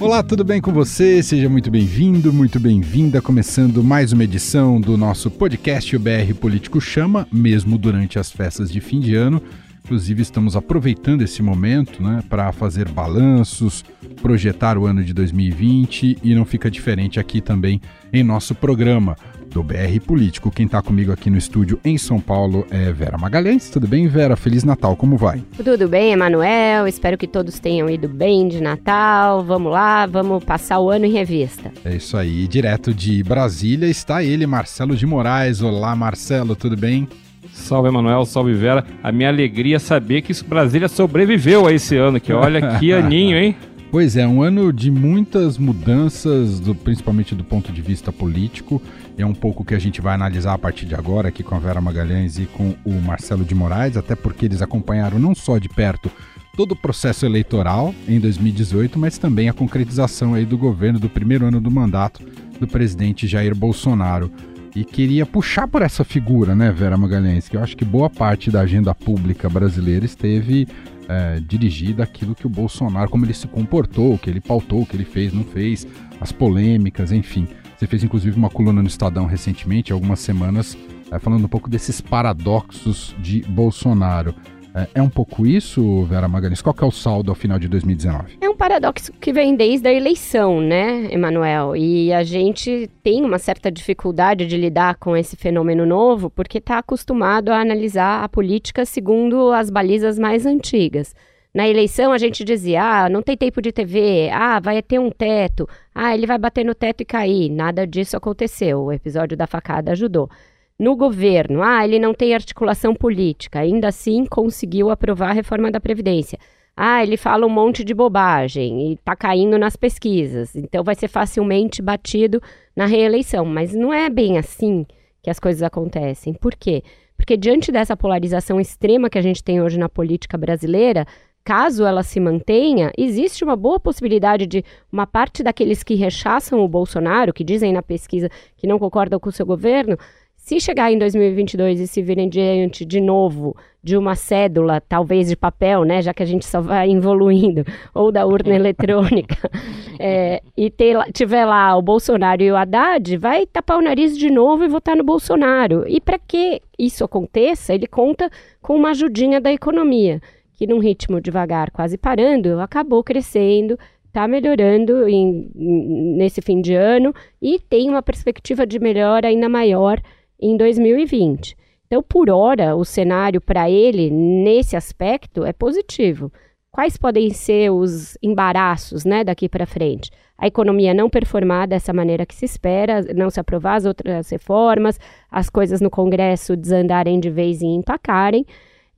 Olá, tudo bem com você? Seja muito bem-vindo, muito bem-vinda. Começando mais uma edição do nosso podcast O BR Político Chama, mesmo durante as festas de fim de ano. Inclusive, estamos aproveitando esse momento né, para fazer balanços, projetar o ano de 2020 e não fica diferente aqui também em nosso programa do BR Político. Quem está comigo aqui no estúdio em São Paulo é Vera Magalhães. Tudo bem, Vera? Feliz Natal, como vai? Tudo bem, Emanuel. Espero que todos tenham ido bem de Natal. Vamos lá, vamos passar o ano em revista. É isso aí. Direto de Brasília está ele, Marcelo de Moraes. Olá, Marcelo, tudo bem? Salve, Emanuel, salve, Vera. A minha alegria é saber que Brasília sobreviveu a esse ano, que olha que aninho, hein? Pois é, um ano de muitas mudanças, do, principalmente do ponto de vista político. É um pouco que a gente vai analisar a partir de agora aqui com a Vera Magalhães e com o Marcelo de Moraes, até porque eles acompanharam não só de perto todo o processo eleitoral em 2018, mas também a concretização aí do governo do primeiro ano do mandato do presidente Jair Bolsonaro. E queria puxar por essa figura, né, Vera Magalhães, que eu acho que boa parte da agenda pública brasileira esteve é, dirigida àquilo que o Bolsonaro, como ele se comportou, o que ele pautou, o que ele fez, não fez, as polêmicas, enfim. Você fez inclusive uma coluna no Estadão recentemente, algumas semanas, é, falando um pouco desses paradoxos de Bolsonaro. É, é um pouco isso, Vera Magalhães? Qual que é o saldo ao final de 2019? É um paradoxo que vem desde a eleição, né, Emanuel? E a gente tem uma certa dificuldade de lidar com esse fenômeno novo porque está acostumado a analisar a política segundo as balizas mais antigas. Na eleição a gente dizia, ah, não tem tempo de TV, ah, vai ter um teto, ah, ele vai bater no teto e cair. Nada disso aconteceu. O episódio da facada ajudou no governo, ah, ele não tem articulação política, ainda assim conseguiu aprovar a reforma da Previdência. Ah, ele fala um monte de bobagem e está caindo nas pesquisas, então vai ser facilmente batido na reeleição. Mas não é bem assim que as coisas acontecem. Por quê? Porque diante dessa polarização extrema que a gente tem hoje na política brasileira, caso ela se mantenha, existe uma boa possibilidade de uma parte daqueles que rechaçam o Bolsonaro, que dizem na pesquisa que não concordam com o seu governo, se chegar em 2022 e se virem diante de novo de uma cédula, talvez de papel, né, já que a gente só vai evoluindo, ou da urna eletrônica, é, e ter, tiver lá o Bolsonaro e o Haddad, vai tapar o nariz de novo e votar no Bolsonaro. E para que isso aconteça, ele conta com uma ajudinha da economia, que num ritmo devagar, quase parando, acabou crescendo, está melhorando em, nesse fim de ano e tem uma perspectiva de melhora ainda maior em 2020. Então, por hora, o cenário para ele, nesse aspecto, é positivo. Quais podem ser os embaraços né, daqui para frente? A economia não performar dessa maneira que se espera, não se aprovar as outras reformas, as coisas no Congresso desandarem de vez e empacarem,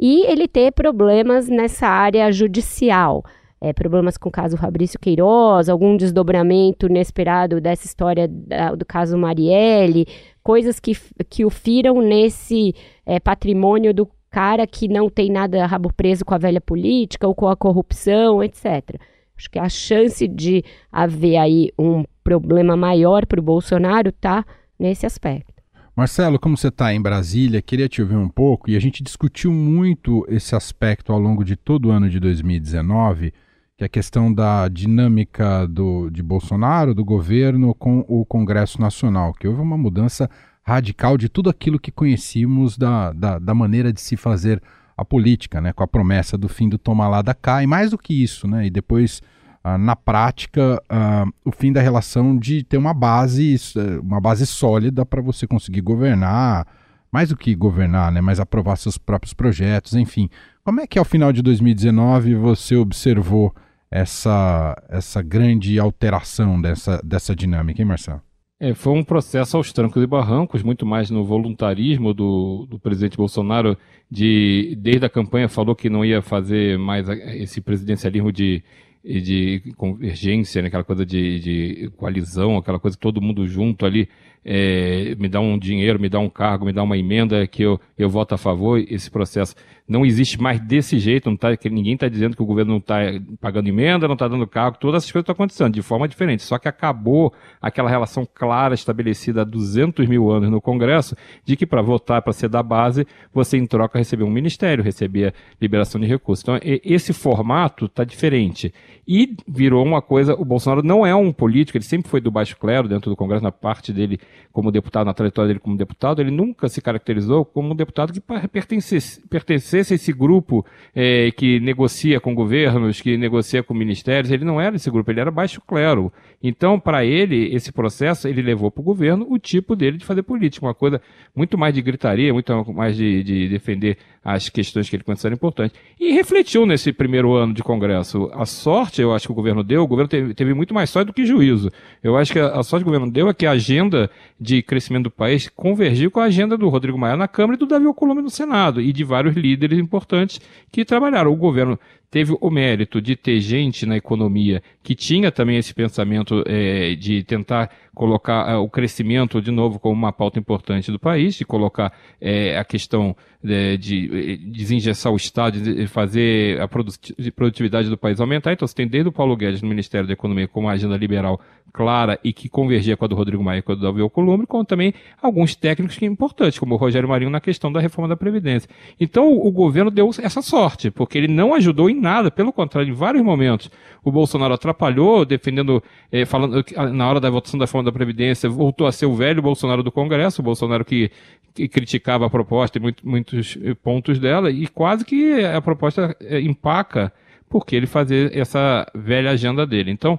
e ele ter problemas nessa área judicial é, problemas com o caso Fabrício Queiroz, algum desdobramento inesperado dessa história da, do caso Marielle, coisas que, que o firam nesse é, patrimônio do cara que não tem nada rabo preso com a velha política ou com a corrupção, etc. Acho que a chance de haver aí um problema maior para o Bolsonaro está nesse aspecto. Marcelo, como você está em Brasília, queria te ouvir um pouco, e a gente discutiu muito esse aspecto ao longo de todo o ano de 2019 que é a questão da dinâmica do, de Bolsonaro, do governo com o Congresso Nacional, que houve uma mudança radical de tudo aquilo que conhecíamos da, da, da maneira de se fazer a política, né, com a promessa do fim do toma lá da cá, e mais do que isso, né, e depois, ah, na prática, ah, o fim da relação de ter uma base, uma base sólida para você conseguir governar, mais do que governar, né, mas aprovar seus próprios projetos, enfim. Como é que ao final de 2019 você observou essa, essa grande alteração dessa, dessa dinâmica, hein, Marcelo? É, foi um processo aos trancos e barrancos, muito mais no voluntarismo do, do presidente Bolsonaro, de desde a campanha falou que não ia fazer mais esse presidencialismo de, de convergência, né, aquela coisa de, de coalizão, aquela coisa todo mundo junto ali, é, me dá um dinheiro, me dá um cargo, me dá uma emenda que eu, eu voto a favor, esse processo não existe mais desse jeito, não tá, ninguém está dizendo que o governo não está pagando emenda, não está dando cargo, todas essas coisas estão acontecendo de forma diferente. Só que acabou aquela relação clara estabelecida há 200 mil anos no Congresso, de que para votar, para ser da base, você em troca receber um ministério, receber liberação de recursos. Então, esse formato está diferente. E virou uma coisa, o Bolsonaro não é um político, ele sempre foi do baixo clero dentro do Congresso, na parte dele como deputado, na trajetória dele como deputado, ele nunca se caracterizou como um deputado que pertencesse, pertencesse a esse grupo é, que negocia com governos, que negocia com ministérios, ele não era esse grupo, ele era baixo clero. Então, para ele, esse processo, ele levou para o governo o tipo dele de fazer política, uma coisa muito mais de gritaria, muito mais de, de defender as questões que ele considera importantes. E refletiu nesse primeiro ano de Congresso. A sorte, eu acho que o governo deu, o governo teve, teve muito mais sorte do que juízo. Eu acho que a, a, sorte que o governo deu é que a agenda de crescimento do país convergiu com a agenda do Rodrigo Maia na Câmara e do Davi Alcolumbre no Senado, e de vários líderes importantes que trabalharam. O governo teve o mérito de ter gente na economia que tinha também esse pensamento é, de tentar colocar é, o crescimento de novo como uma pauta importante do país, de colocar é, a questão é, de, de desengessar o Estado, de fazer a produtividade do país aumentar. Então, você tem desde o Paulo Guedes no Ministério da Economia com uma agenda liberal clara e que convergia com a do Rodrigo Maia e com a do Davi Alcolumbre, como também alguns técnicos que importantes, como o Rogério Marinho na questão da reforma da Previdência. Então, o governo deu essa sorte, porque ele não ajudou em nada, pelo contrário, em vários momentos o Bolsonaro atrapalhou, defendendo, eh, falando na hora da votação da reforma da Previdência, voltou a ser o velho Bolsonaro do Congresso, o Bolsonaro que, que criticava a proposta e muito, muitos pontos dela, e quase que a proposta eh, empaca porque ele fazer essa velha agenda dele. Então,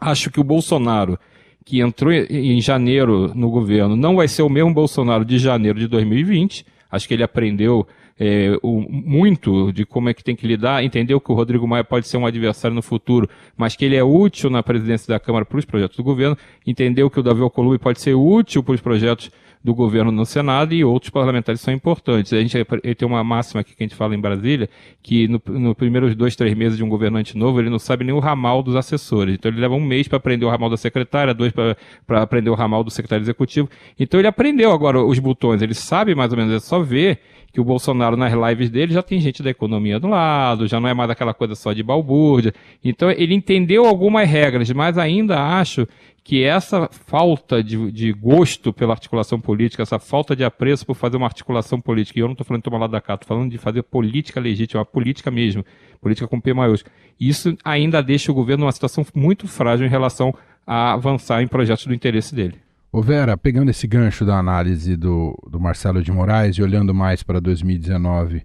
acho que o Bolsonaro, que entrou em janeiro no governo, não vai ser o mesmo Bolsonaro de janeiro de 2020. Acho que ele aprendeu é, o, muito de como é que tem que lidar, entendeu que o Rodrigo Maia pode ser um adversário no futuro, mas que ele é útil na presidência da Câmara para os projetos do governo, entendeu que o Davi Alcolumbre pode ser útil para os projetos do governo no Senado e outros parlamentares são importantes. A gente tem uma máxima aqui que a gente fala em Brasília, que no, no primeiros dois, três meses de um governante novo, ele não sabe nem o ramal dos assessores. Então ele leva um mês para aprender o ramal da secretária, dois para aprender o ramal do secretário executivo. Então ele aprendeu agora os botões, ele sabe mais ou menos, é só ver que o Bolsonaro nas lives dele já tem gente da economia do lado, já não é mais aquela coisa só de balbúrdia. Então ele entendeu algumas regras, mas ainda acho que essa falta de, de, gosto pela articulação política, essa falta de apreço por fazer uma articulação política, e eu não estou falando de tomar lado da cá, estou falando de fazer política legítima, política mesmo, política com P maiúsculo. Isso ainda deixa o governo numa situação muito frágil em relação a avançar em projetos do interesse dele. Ô Vera, pegando esse gancho da análise do, do Marcelo de Moraes e olhando mais para 2019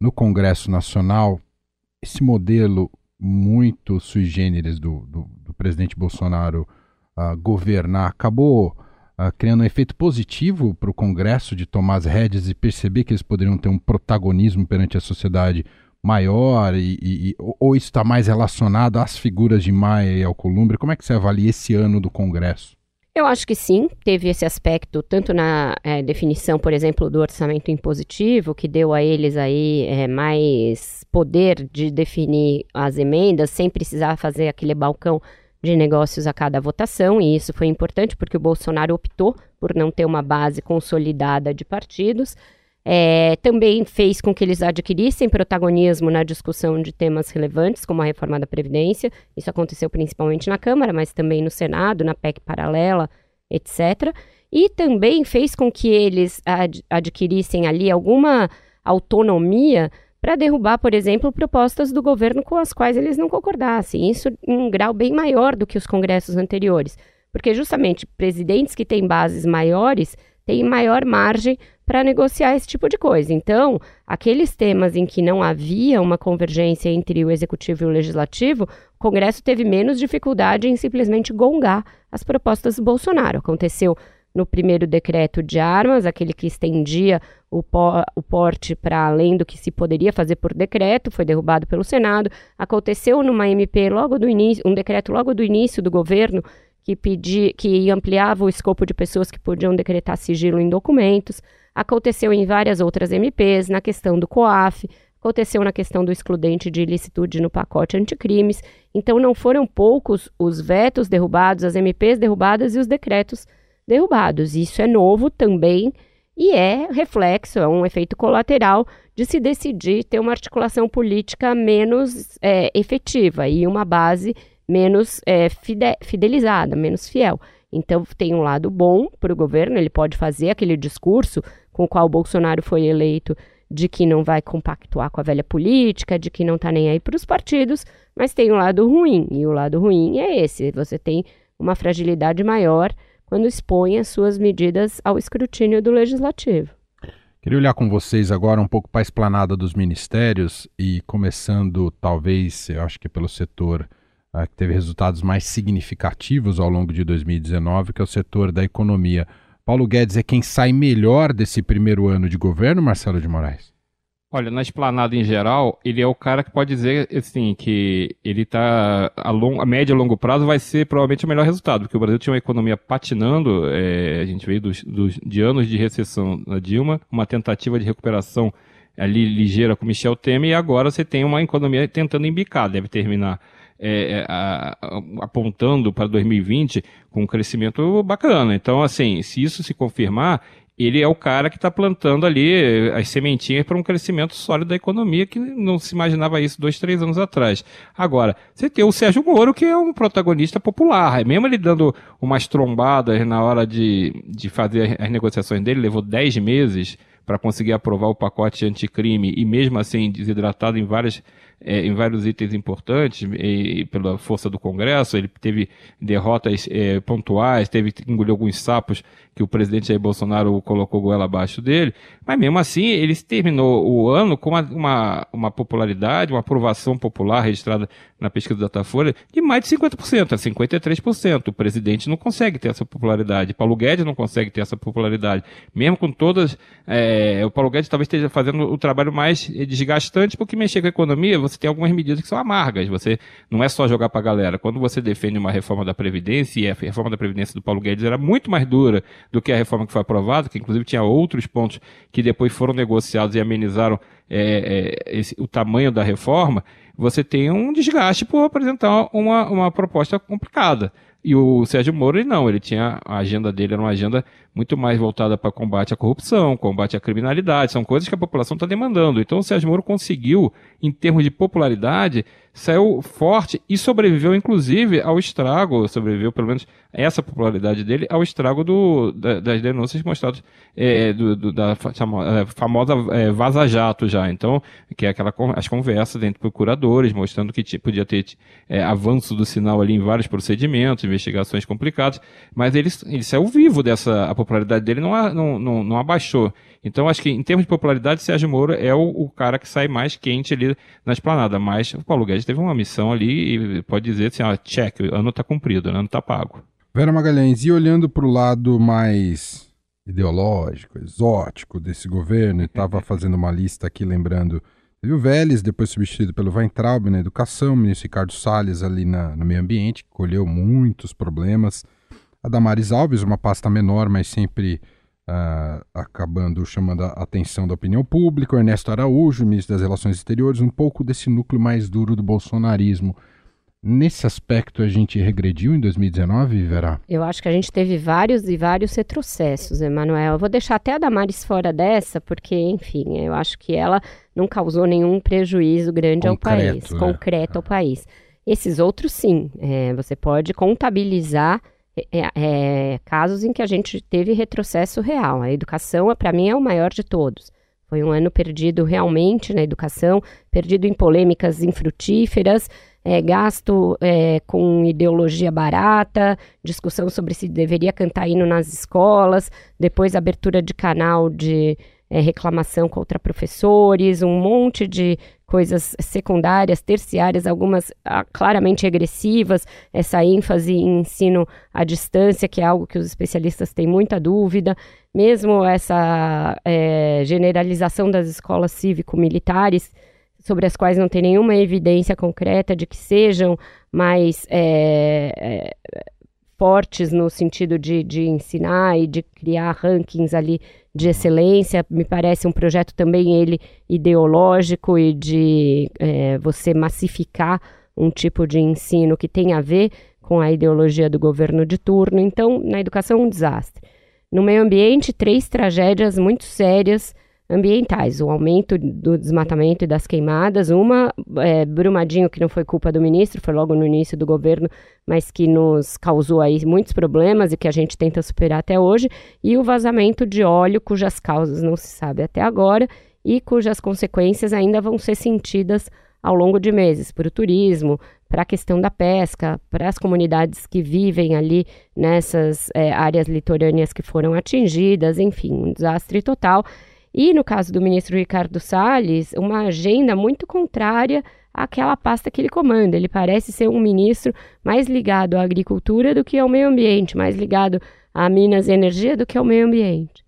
no Congresso Nacional, esse modelo muito sui generis do, do, do presidente Bolsonaro uh, governar acabou uh, criando um efeito positivo para o Congresso de tomar as rédeas e perceber que eles poderiam ter um protagonismo perante a sociedade maior e, e, ou isso está mais relacionado às figuras de Maia e Alcolumbre? Como é que você avalia esse ano do Congresso? Eu acho que sim, teve esse aspecto, tanto na é, definição, por exemplo, do orçamento impositivo, que deu a eles aí é, mais poder de definir as emendas, sem precisar fazer aquele balcão de negócios a cada votação, e isso foi importante porque o Bolsonaro optou por não ter uma base consolidada de partidos. É, também fez com que eles adquirissem protagonismo na discussão de temas relevantes, como a reforma da Previdência. Isso aconteceu principalmente na Câmara, mas também no Senado, na PEC paralela, etc. E também fez com que eles ad adquirissem ali alguma autonomia para derrubar, por exemplo, propostas do governo com as quais eles não concordassem. Isso em um grau bem maior do que os congressos anteriores. Porque justamente presidentes que têm bases maiores têm maior margem para negociar esse tipo de coisa. Então, aqueles temas em que não havia uma convergência entre o executivo e o legislativo, o Congresso teve menos dificuldade em simplesmente gongar as propostas do Bolsonaro. Aconteceu no primeiro decreto de armas, aquele que estendia o, po o porte para além do que se poderia fazer por decreto, foi derrubado pelo Senado. Aconteceu numa MP logo do início, um decreto logo do início do governo que pedia, que ampliava o escopo de pessoas que podiam decretar sigilo em documentos. Aconteceu em várias outras MPs, na questão do COAF, aconteceu na questão do excludente de ilicitude no pacote anticrimes. Então, não foram poucos os vetos derrubados, as MPs derrubadas e os decretos derrubados. Isso é novo também e é reflexo, é um efeito colateral de se decidir ter uma articulação política menos é, efetiva e uma base menos é, fide fidelizada, menos fiel. Então, tem um lado bom para o governo, ele pode fazer aquele discurso com o qual o Bolsonaro foi eleito de que não vai compactuar com a velha política, de que não está nem aí para os partidos, mas tem um lado ruim, e o lado ruim é esse: você tem uma fragilidade maior quando expõe as suas medidas ao escrutínio do legislativo. Queria olhar com vocês agora um pouco para a esplanada dos ministérios e começando, talvez, eu acho que pelo setor uh, que teve resultados mais significativos ao longo de 2019, que é o setor da economia. Paulo Guedes é quem sai melhor desse primeiro ano de governo, Marcelo de Moraes? Olha, na esplanada em geral, ele é o cara que pode dizer assim que ele está a, a médio e longo prazo vai ser provavelmente o melhor resultado, porque o Brasil tinha uma economia patinando, é, a gente veio dos, dos, de anos de recessão da Dilma, uma tentativa de recuperação ali ligeira com Michel Temer e agora você tem uma economia tentando embicar, deve terminar é, é a, apontando para 2020 com um crescimento bacana. Então, assim, se isso se confirmar, ele é o cara que está plantando ali eh, as sementinhas para um crescimento sólido da economia, que não se imaginava isso dois, três anos atrás. Agora, você tem o Sérgio Moro, que é um protagonista popular, mesmo ele dando umas trombadas na hora de, de fazer as negociações dele, levou dez meses para conseguir aprovar o pacote anticrime e mesmo assim desidratado em várias é, em vários itens importantes e, pela força do Congresso, ele teve derrotas é, pontuais, teve que engolir alguns sapos que o presidente Jair Bolsonaro colocou goela abaixo dele, mas mesmo assim ele terminou o ano com uma, uma, popularidade, uma aprovação popular registrada na pesquisa da Datafolha de mais de 50%, a 53%. O presidente não consegue ter essa popularidade, Paulo Guedes não consegue ter essa popularidade, mesmo com todas, é, o Paulo Guedes talvez esteja fazendo o trabalho mais desgastante porque mexer com a economia, você tem algumas medidas que são amargas. Você não é só jogar para a galera. Quando você defende uma reforma da Previdência, e a reforma da Previdência do Paulo Guedes era muito mais dura do que a reforma que foi aprovada, que inclusive tinha outros pontos que depois foram negociados e amenizaram é, é, esse, o tamanho da reforma, você tem um desgaste por apresentar uma, uma proposta complicada. E o Sérgio Moro, ele não, ele tinha, a agenda dele era uma agenda muito mais voltada para combate à corrupção, combate à criminalidade, são coisas que a população está demandando. Então o Sérgio Moro conseguiu, em termos de popularidade, saiu forte e sobreviveu, inclusive, ao estrago, sobreviveu, pelo menos, essa popularidade dele, ao estrago do, da, das denúncias mostradas é, do, do, da é, famosa é, Vaza Jato já. Então, que é aquela, as conversas entre procuradores, mostrando que podia ter é, avanço do sinal ali em vários procedimentos, investigações complicadas, mas ele, ele saiu vivo dessa, a popularidade dele não, não, não, não abaixou. Então, acho que em termos de popularidade, Sérgio Moro é o, o cara que sai mais quente ali na esplanada. Mas o Paulo Guedes teve uma missão ali e pode dizer assim: ó, check, o ano está cumprido, o ano está pago. Vera Magalhães, e olhando para o lado mais ideológico, exótico desse governo, estava fazendo uma lista aqui lembrando. Teve o Vélez, depois substituído pelo Weintraub na educação, o ministro Ricardo Salles ali na, no meio ambiente, que colheu muitos problemas. A Damares Alves, uma pasta menor, mas sempre uh, acabando chamando a atenção da opinião pública. O Ernesto Araújo, ministro das Relações Exteriores, um pouco desse núcleo mais duro do bolsonarismo. Nesse aspecto, a gente regrediu em 2019, Verá? Eu acho que a gente teve vários e vários retrocessos, Emanuel. Eu vou deixar até a Damares fora dessa, porque, enfim, eu acho que ela não causou nenhum prejuízo grande concreto, ao país, né? concreto ao país. Esses outros, sim. É, você pode contabilizar é, é, é, casos em que a gente teve retrocesso real. A educação, para mim, é o maior de todos. Foi um ano perdido realmente na educação, perdido em polêmicas infrutíferas, é, gasto é, com ideologia barata, discussão sobre se deveria cantar hino nas escolas, depois abertura de canal de é, reclamação contra professores, um monte de coisas secundárias, terciárias, algumas ah, claramente regressivas, essa ênfase em ensino à distância, que é algo que os especialistas têm muita dúvida, mesmo essa é, generalização das escolas cívico-militares, sobre as quais não tem nenhuma evidência concreta de que sejam mais é, é, fortes no sentido de, de ensinar e de criar rankings ali de excelência. Me parece um projeto também ele ideológico e de é, você massificar um tipo de ensino que tem a ver com a ideologia do governo de turno. Então, na educação, um desastre. No meio ambiente, três tragédias muito sérias ambientais: o aumento do desmatamento e das queimadas, uma é, Brumadinho que não foi culpa do ministro, foi logo no início do governo, mas que nos causou aí muitos problemas e que a gente tenta superar até hoje, e o vazamento de óleo cujas causas não se sabe até agora e cujas consequências ainda vão ser sentidas ao longo de meses para o turismo, para a questão da pesca, para as comunidades que vivem ali nessas é, áreas litorâneas que foram atingidas, enfim, um desastre total. E no caso do ministro Ricardo Salles, uma agenda muito contrária àquela pasta que ele comanda. Ele parece ser um ministro mais ligado à agricultura do que ao meio ambiente, mais ligado a Minas e Energia do que ao meio ambiente.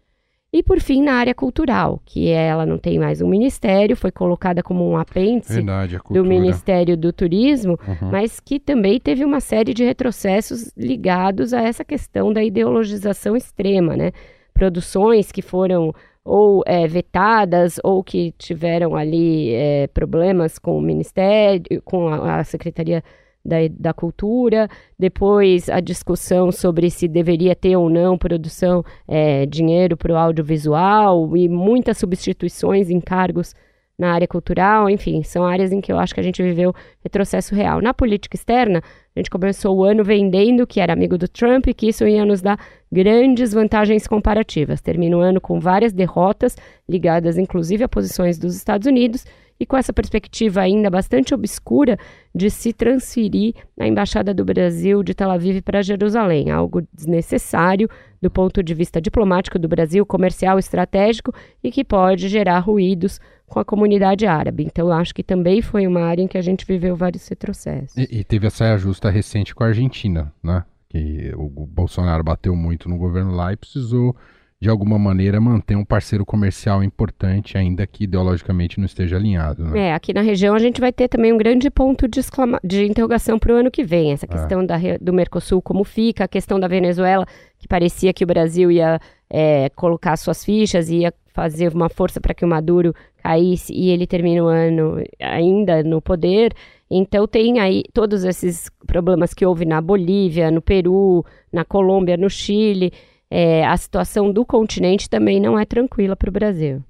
E por fim, na área cultural, que ela não tem mais um ministério, foi colocada como um apêndice Verdade, do Ministério do Turismo, uhum. mas que também teve uma série de retrocessos ligados a essa questão da ideologização extrema, né? Produções que foram ou é, vetadas ou que tiveram ali é, problemas com o Ministério, com a, a Secretaria da, da cultura, depois a discussão sobre se deveria ter ou não produção, é, dinheiro para o audiovisual e muitas substituições em cargos na área cultural, enfim, são áreas em que eu acho que a gente viveu retrocesso real. Na política externa, a gente começou o ano vendendo que era amigo do Trump e que isso ia nos dar grandes vantagens comparativas. Termina o ano com várias derrotas, ligadas inclusive a posições dos Estados Unidos, e com essa perspectiva ainda bastante obscura de se transferir a embaixada do Brasil de Tel Aviv para Jerusalém, algo desnecessário do ponto de vista diplomático do Brasil, comercial, estratégico e que pode gerar ruídos com a comunidade árabe. Então, acho que também foi uma área em que a gente viveu vários retrocessos. E, e teve essa justa recente com a Argentina, né? Que o Bolsonaro bateu muito no governo lá e precisou de alguma maneira manter um parceiro comercial importante, ainda que ideologicamente não esteja alinhado. Né? É, aqui na região a gente vai ter também um grande ponto de, exclama... de interrogação para o ano que vem. Essa é. questão é. da, do Mercosul, como fica, a questão da Venezuela, que parecia que o Brasil ia é, colocar suas fichas, ia fazer uma força para que o Maduro caísse e ele termina o ano ainda no poder. Então tem aí todos esses problemas que houve na Bolívia, no Peru, na Colômbia, no Chile é, a situação do continente também não é tranquila para o Brasil.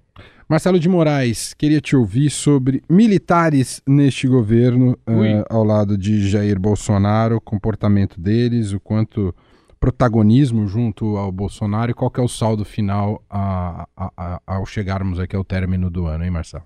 Marcelo de Moraes, queria te ouvir sobre militares neste governo, uh, ao lado de Jair Bolsonaro, o comportamento deles, o quanto protagonismo junto ao Bolsonaro e qual é o saldo final a, a, a, ao chegarmos aqui ao término do ano, hein, Marcelo?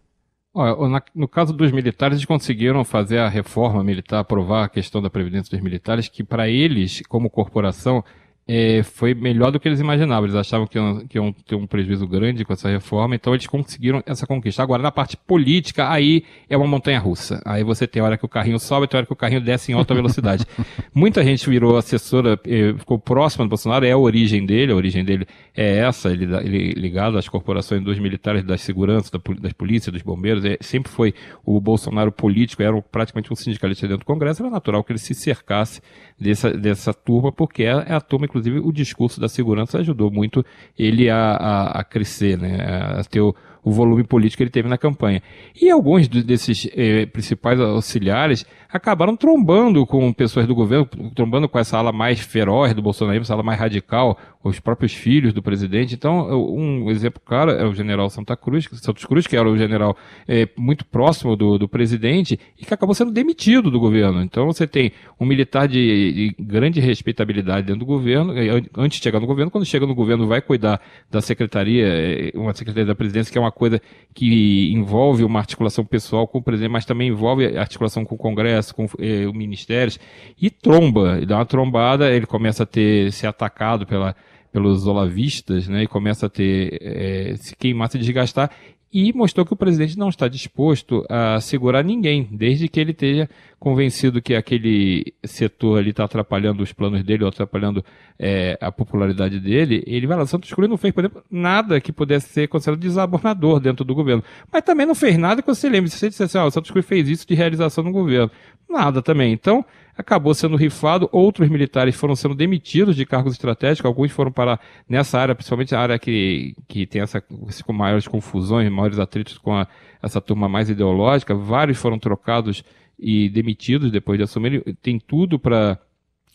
No caso dos militares, eles conseguiram fazer a reforma militar, aprovar a questão da previdência dos militares, que para eles, como corporação, é, foi melhor do que eles imaginavam. Eles achavam que iam, que iam, ter um prejuízo grande com essa reforma, então eles conseguiram essa conquista. Agora, na parte política, aí é uma montanha russa. Aí você tem hora que o carrinho sobe, tem hora que o carrinho desce em alta velocidade. Muita gente virou assessora, eh, ficou próxima do Bolsonaro, é a origem dele, a origem dele é essa, ele, ele ligado às corporações dos militares, das seguranças, da, das polícias, dos bombeiros, é, sempre foi o Bolsonaro político, era praticamente um sindicalista dentro do Congresso, era natural que ele se cercasse dessa, dessa turma, porque é, é a turma, inclusive, o discurso da segurança ajudou muito ele a, a, a crescer, né, a ter o, o volume político que ele teve na campanha. E alguns desses eh, principais auxiliares acabaram trombando com pessoas do governo, trombando com essa ala mais feroz do Bolsonaro, essa ala mais radical, os próprios filhos do presidente. Então, um exemplo claro é o general Santa Cruz, Santos Cruz, que era o general eh, muito próximo do, do presidente e que acabou sendo demitido do governo. Então, você tem um militar de, de grande respeitabilidade dentro do governo, eh, antes de chegar no governo, quando chega no governo vai cuidar da secretaria, eh, uma secretaria da presidência que é uma coisa que envolve uma articulação pessoal com o presidente, mas também envolve articulação com o Congresso, com eh, os ministérios, e tromba, ele dá uma trombada, ele começa a ter, ser atacado pela, pelos olavistas, né, e começa a ter, eh, se queimar, se desgastar, e mostrou que o presidente não está disposto a segurar ninguém, desde que ele tenha convencido que aquele setor ali está atrapalhando os planos dele ou atrapalhando é, a popularidade dele, ele vai lá. Santos Cruz não fez, por exemplo, nada que pudesse ser considerado desabonador dentro do governo. Mas também não fez nada que você lembre. Se você dissesse assim, oh, o Santos Cruz fez isso de realização no governo. Nada também. Então, acabou sendo rifado, outros militares foram sendo demitidos de cargos estratégicos, alguns foram para nessa área, principalmente a área que, que tem essa, com maiores confusões, maiores atritos com a, essa turma mais ideológica, vários foram trocados e demitidos depois de assumir, tem tudo para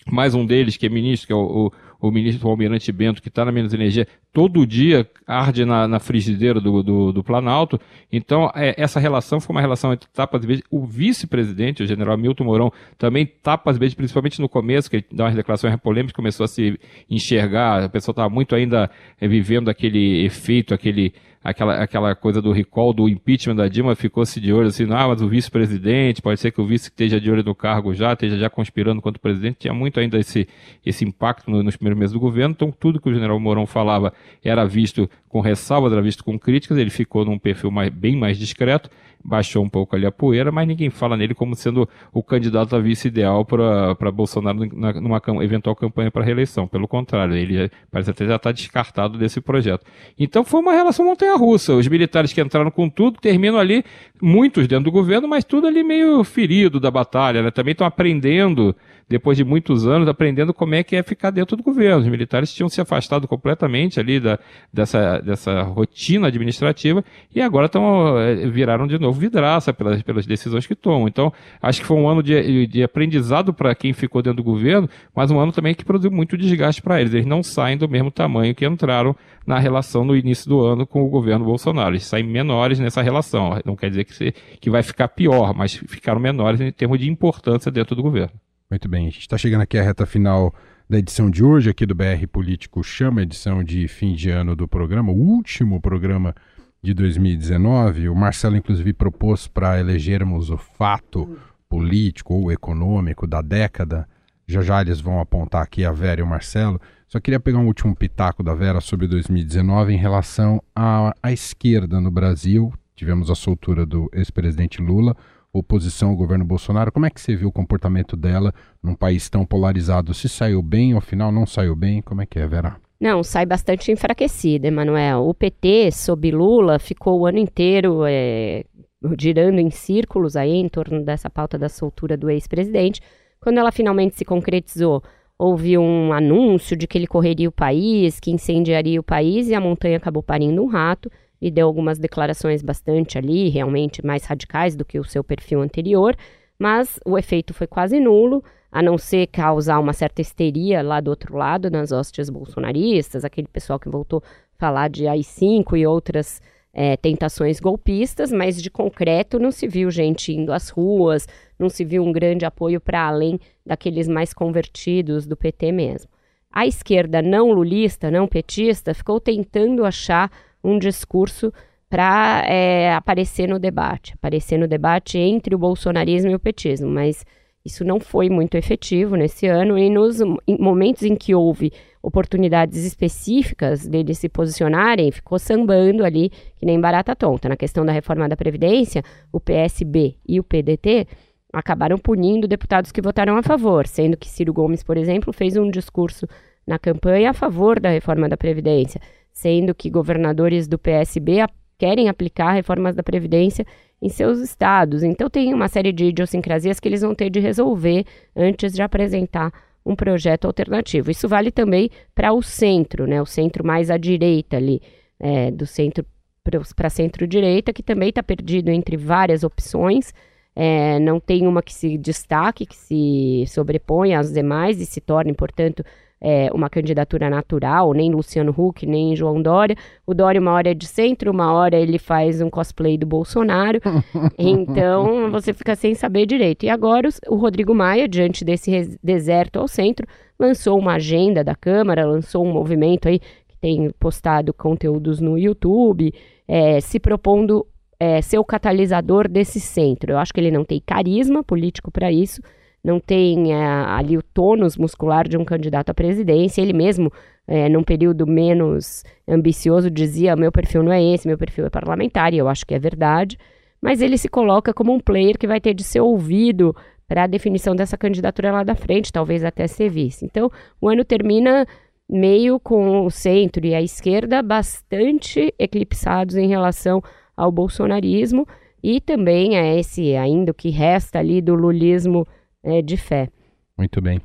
mais um deles, que é ministro, que é o, o o ministro Almirante Bento, que está na Menos Energia, todo dia arde na, na frigideira do, do, do, Planalto. Então, é, essa relação foi uma relação entre tapas e. O vice-presidente, o general Milton Mourão, também tapas e principalmente no começo, que ele dá umas declarações polêmicas, começou a se enxergar, a pessoa estava muito ainda é, vivendo aquele efeito, aquele aquela, aquela coisa do recall do impeachment da Dilma ficou-se de olho assim, ah, mas o vice-presidente, pode ser que o vice esteja de olho no cargo já, esteja já conspirando contra o presidente, tinha muito ainda esse, esse impacto no, nos primeiros meses do governo, então tudo que o general Mourão falava era visto com ressalvas, era visto com críticas, ele ficou num perfil mais, bem mais discreto, baixou um pouco ali a poeira, mas ninguém fala nele como sendo o candidato a vice ideal para Bolsonaro na, numa eventual campanha para reeleição. Pelo contrário, ele parece até já estar tá descartado desse projeto. Então foi uma relação montanha-russa. Os militares que entraram com tudo terminam ali, muitos dentro do governo, mas tudo ali meio ferido da batalha. Né? Também estão aprendendo depois de muitos anos, aprendendo como é que é ficar dentro do governo. Os militares tinham se afastado completamente ali da, dessa, dessa rotina administrativa e agora tão, eh, viraram de novo vidraça pelas, pelas decisões que tomam. Então, acho que foi um ano de, de aprendizado para quem ficou dentro do governo, mas um ano também que produziu muito desgaste para eles. Eles não saem do mesmo tamanho que entraram na relação no início do ano com o governo Bolsonaro. Eles saem menores nessa relação. Não quer dizer que, se, que vai ficar pior, mas ficaram menores em termos de importância dentro do governo. Muito bem, a gente está chegando aqui à reta final da edição de hoje aqui do BR Político Chama, edição de fim de ano do programa, o último programa de 2019. O Marcelo, inclusive, propôs para elegermos o fato político ou econômico da década. Já já eles vão apontar aqui a Vera e o Marcelo. Só queria pegar um último pitaco da Vera sobre 2019 em relação à, à esquerda no Brasil. Tivemos a soltura do ex-presidente Lula oposição ao governo Bolsonaro. Como é que você viu o comportamento dela num país tão polarizado? Se saiu bem, ao final não saiu bem? Como é que é, Vera? Não, sai bastante enfraquecida, Emanuel. O PT, sob Lula, ficou o ano inteiro é, girando em círculos aí em torno dessa pauta da soltura do ex-presidente. Quando ela finalmente se concretizou, houve um anúncio de que ele correria o país, que incendiaria o país, e a montanha acabou parindo um rato e deu algumas declarações bastante ali, realmente mais radicais do que o seu perfil anterior, mas o efeito foi quase nulo, a não ser causar uma certa histeria lá do outro lado, nas hostes bolsonaristas, aquele pessoal que voltou a falar de AI-5 e outras é, tentações golpistas, mas de concreto não se viu gente indo às ruas, não se viu um grande apoio para além daqueles mais convertidos do PT mesmo. A esquerda não lulista, não petista, ficou tentando achar um discurso para é, aparecer no debate, aparecer no debate entre o bolsonarismo e o petismo, mas isso não foi muito efetivo nesse ano e nos momentos em que houve oportunidades específicas deles se posicionarem, ficou sambando ali que nem barata tonta. Na questão da reforma da Previdência, o PSB e o PDT acabaram punindo deputados que votaram a favor, sendo que Ciro Gomes, por exemplo, fez um discurso na campanha a favor da reforma da Previdência sendo que governadores do PSB querem aplicar reformas da Previdência em seus estados. Então, tem uma série de idiosincrasias que eles vão ter de resolver antes de apresentar um projeto alternativo. Isso vale também para o centro, né? o centro mais à direita ali, é, do centro para centro-direita, que também está perdido entre várias opções. É, não tem uma que se destaque, que se sobreponha às demais e se torne, portanto, é, uma candidatura natural, nem Luciano Huck, nem João Dória. O Dória, uma hora é de centro, uma hora ele faz um cosplay do Bolsonaro. então, você fica sem saber direito. E agora, o Rodrigo Maia, diante desse deserto ao centro, lançou uma agenda da Câmara, lançou um movimento aí que tem postado conteúdos no YouTube, é, se propondo é, ser o catalisador desse centro. Eu acho que ele não tem carisma político para isso não tem é, ali o tônus muscular de um candidato à presidência. Ele mesmo, é, num período menos ambicioso, dizia: meu perfil não é esse, meu perfil é parlamentar, e eu acho que é verdade. Mas ele se coloca como um player que vai ter de ser ouvido para a definição dessa candidatura lá da frente, talvez até ser vice. Então, o ano termina meio com o centro e a esquerda bastante eclipsados em relação ao bolsonarismo e também a esse ainda o que resta ali do lulismo é, de fé. Muito bem.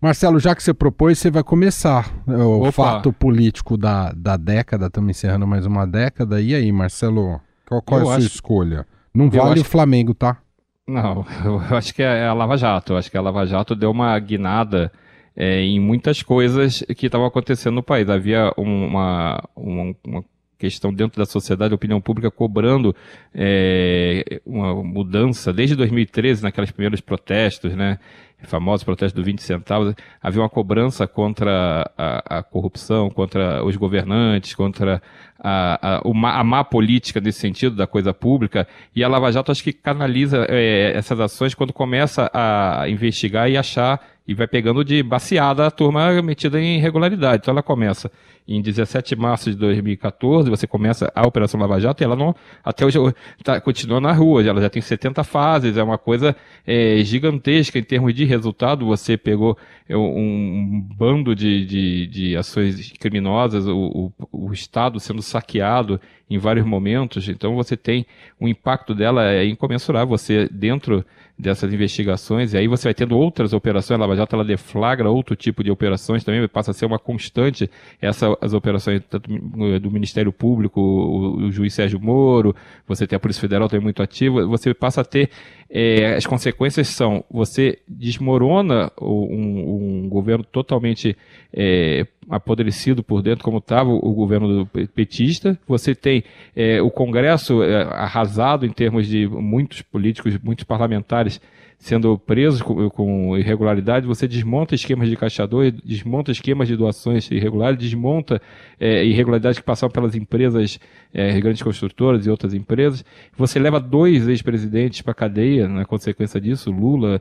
Marcelo, já que você propôs, você vai começar é, o Opa. fato político da, da década, estamos encerrando mais uma década. E aí, Marcelo, qual, qual é a sua acho... escolha? Não vale o Flamengo, tá? Não, eu acho que é a Lava Jato. Eu acho que a Lava Jato deu uma guinada é, em muitas coisas que estavam acontecendo no país. Havia uma, uma, uma questão dentro da sociedade, a opinião pública cobrando é, uma mudança desde 2013, naqueles primeiros protestos, né? famosos protestos do 20 centavos, havia uma cobrança contra a, a corrupção, contra os governantes, contra a, a, a, má política nesse sentido da coisa pública, e a Lava Jato acho que canaliza é, essas ações quando começa a investigar e achar e vai pegando de baseada a turma metida em irregularidade. Então ela começa em 17 de março de 2014, você começa a Operação Lava Jato e ela não, até hoje tá, continua na rua, ela já tem 70 fases, é uma coisa é, gigantesca em termos de resultado. Você pegou é, um, bando de, de, de ações criminosas, o, o, o Estado sendo saqueado em vários momentos, então você tem o impacto dela é incomensurável. Você, dentro dessas investigações, e aí você vai tendo outras operações, a Lava Jato ela deflagra outro tipo de operações também, passa a ser uma constante essa, as operações tanto do Ministério Público, o, o juiz Sérgio Moro, você tem a Polícia Federal também muito ativa, você passa a ter, é, as consequências são, você desmorona um, um governo totalmente é, apodrecido por dentro, como estava o governo petista. Você tem é, o Congresso arrasado em termos de muitos políticos, muitos parlamentares sendo presos com, com, irregularidade, você desmonta esquemas de caixador, desmonta esquemas de doações irregulares, desmonta é, irregularidades que passavam pelas empresas, é, grandes construtoras e outras empresas. Você leva dois ex-presidentes para cadeia na consequência disso. Lula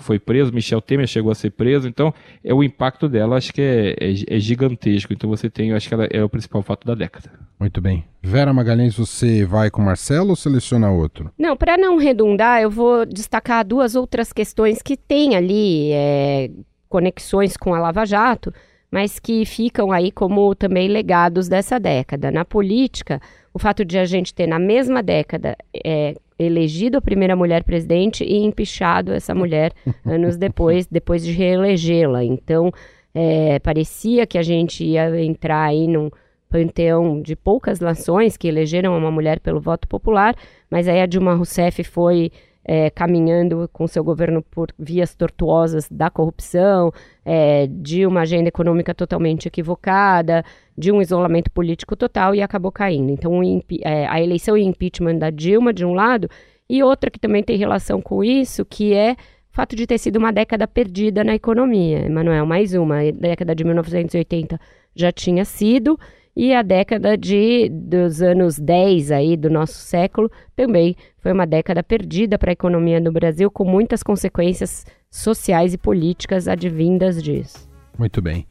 foi preso, Michel Temer chegou a ser preso. Então, é o impacto dela, acho que é, é, é gigantesco. Então, você tem, acho que ela é o principal fato da década. Muito bem. Vera Magalhães, você vai com Marcelo ou seleciona outro? Não, para não redundar, eu vou destacar duas outras questões que têm ali é, conexões com a Lava Jato, mas que ficam aí como também legados dessa década. Na política, o fato de a gente ter na mesma década é, elegido a primeira mulher presidente e empichado essa mulher anos depois, depois de reelegê-la. Então, é, parecia que a gente ia entrar aí num panteão de poucas nações que elegeram uma mulher pelo voto popular, mas aí a Dilma Rousseff foi é, caminhando com seu governo por vias tortuosas da corrupção, é, de uma agenda econômica totalmente equivocada, de um isolamento político total e acabou caindo. Então, é, a eleição e impeachment da Dilma, de um lado, e outra que também tem relação com isso, que é o fato de ter sido uma década perdida na economia. Emanuel, mais uma. A década de 1980 já tinha sido, e a década de, dos anos 10 aí do nosso século também foi uma década perdida para a economia do Brasil, com muitas consequências sociais e políticas advindas disso. Muito bem.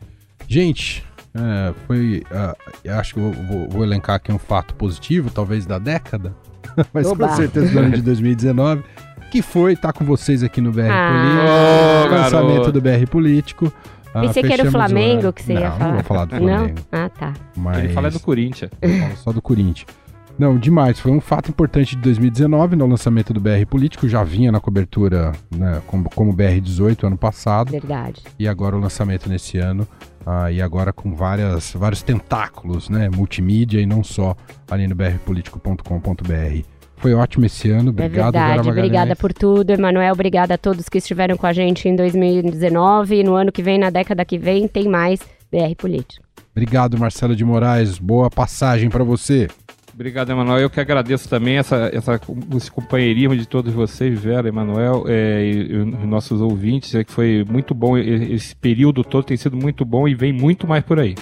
Gente, é, foi. Uh, acho que vou, vou, vou, elencar aqui um fato positivo, talvez da década, mas Oba. com certeza do ano de 2019, que foi estar tá com vocês aqui no BR ah. Político, oh, lançamento do BR Político. Ah, Pensei que era o Flamengo que você não, ia falar. Não, vou falar do Flamengo. Não? Ah, tá. Mas... Ele fala do Corinthians. Eu falo só do Corinthians. Não, demais. Foi um fato importante de 2019, no lançamento do BR Político. Já vinha na cobertura né, como, como BR18 ano passado. Verdade. E agora o lançamento nesse ano. Ah, e agora com várias, vários tentáculos, né? Multimídia e não só ali no brpolitico.com.br. Foi ótimo esse ano. Obrigado, é verdade. Obrigada por tudo, Emanuel. Obrigada a todos que estiveram com a gente em 2019. E no ano que vem, na década que vem, tem mais BR Político. Obrigado, Marcelo de Moraes. Boa passagem para você. Obrigado, Emanuel. Eu que agradeço também essa, essa, esse companheirismo de todos vocês, Vera, Emanuel, é, e, e, os nossos ouvintes. É que foi muito bom. Esse período todo tem sido muito bom e vem muito mais por aí.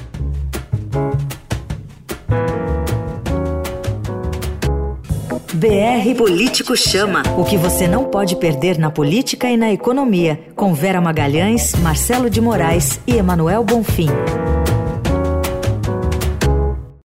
BR Político Chama. O que você não pode perder na política e na economia. Com Vera Magalhães, Marcelo de Moraes e Emanuel Bonfim.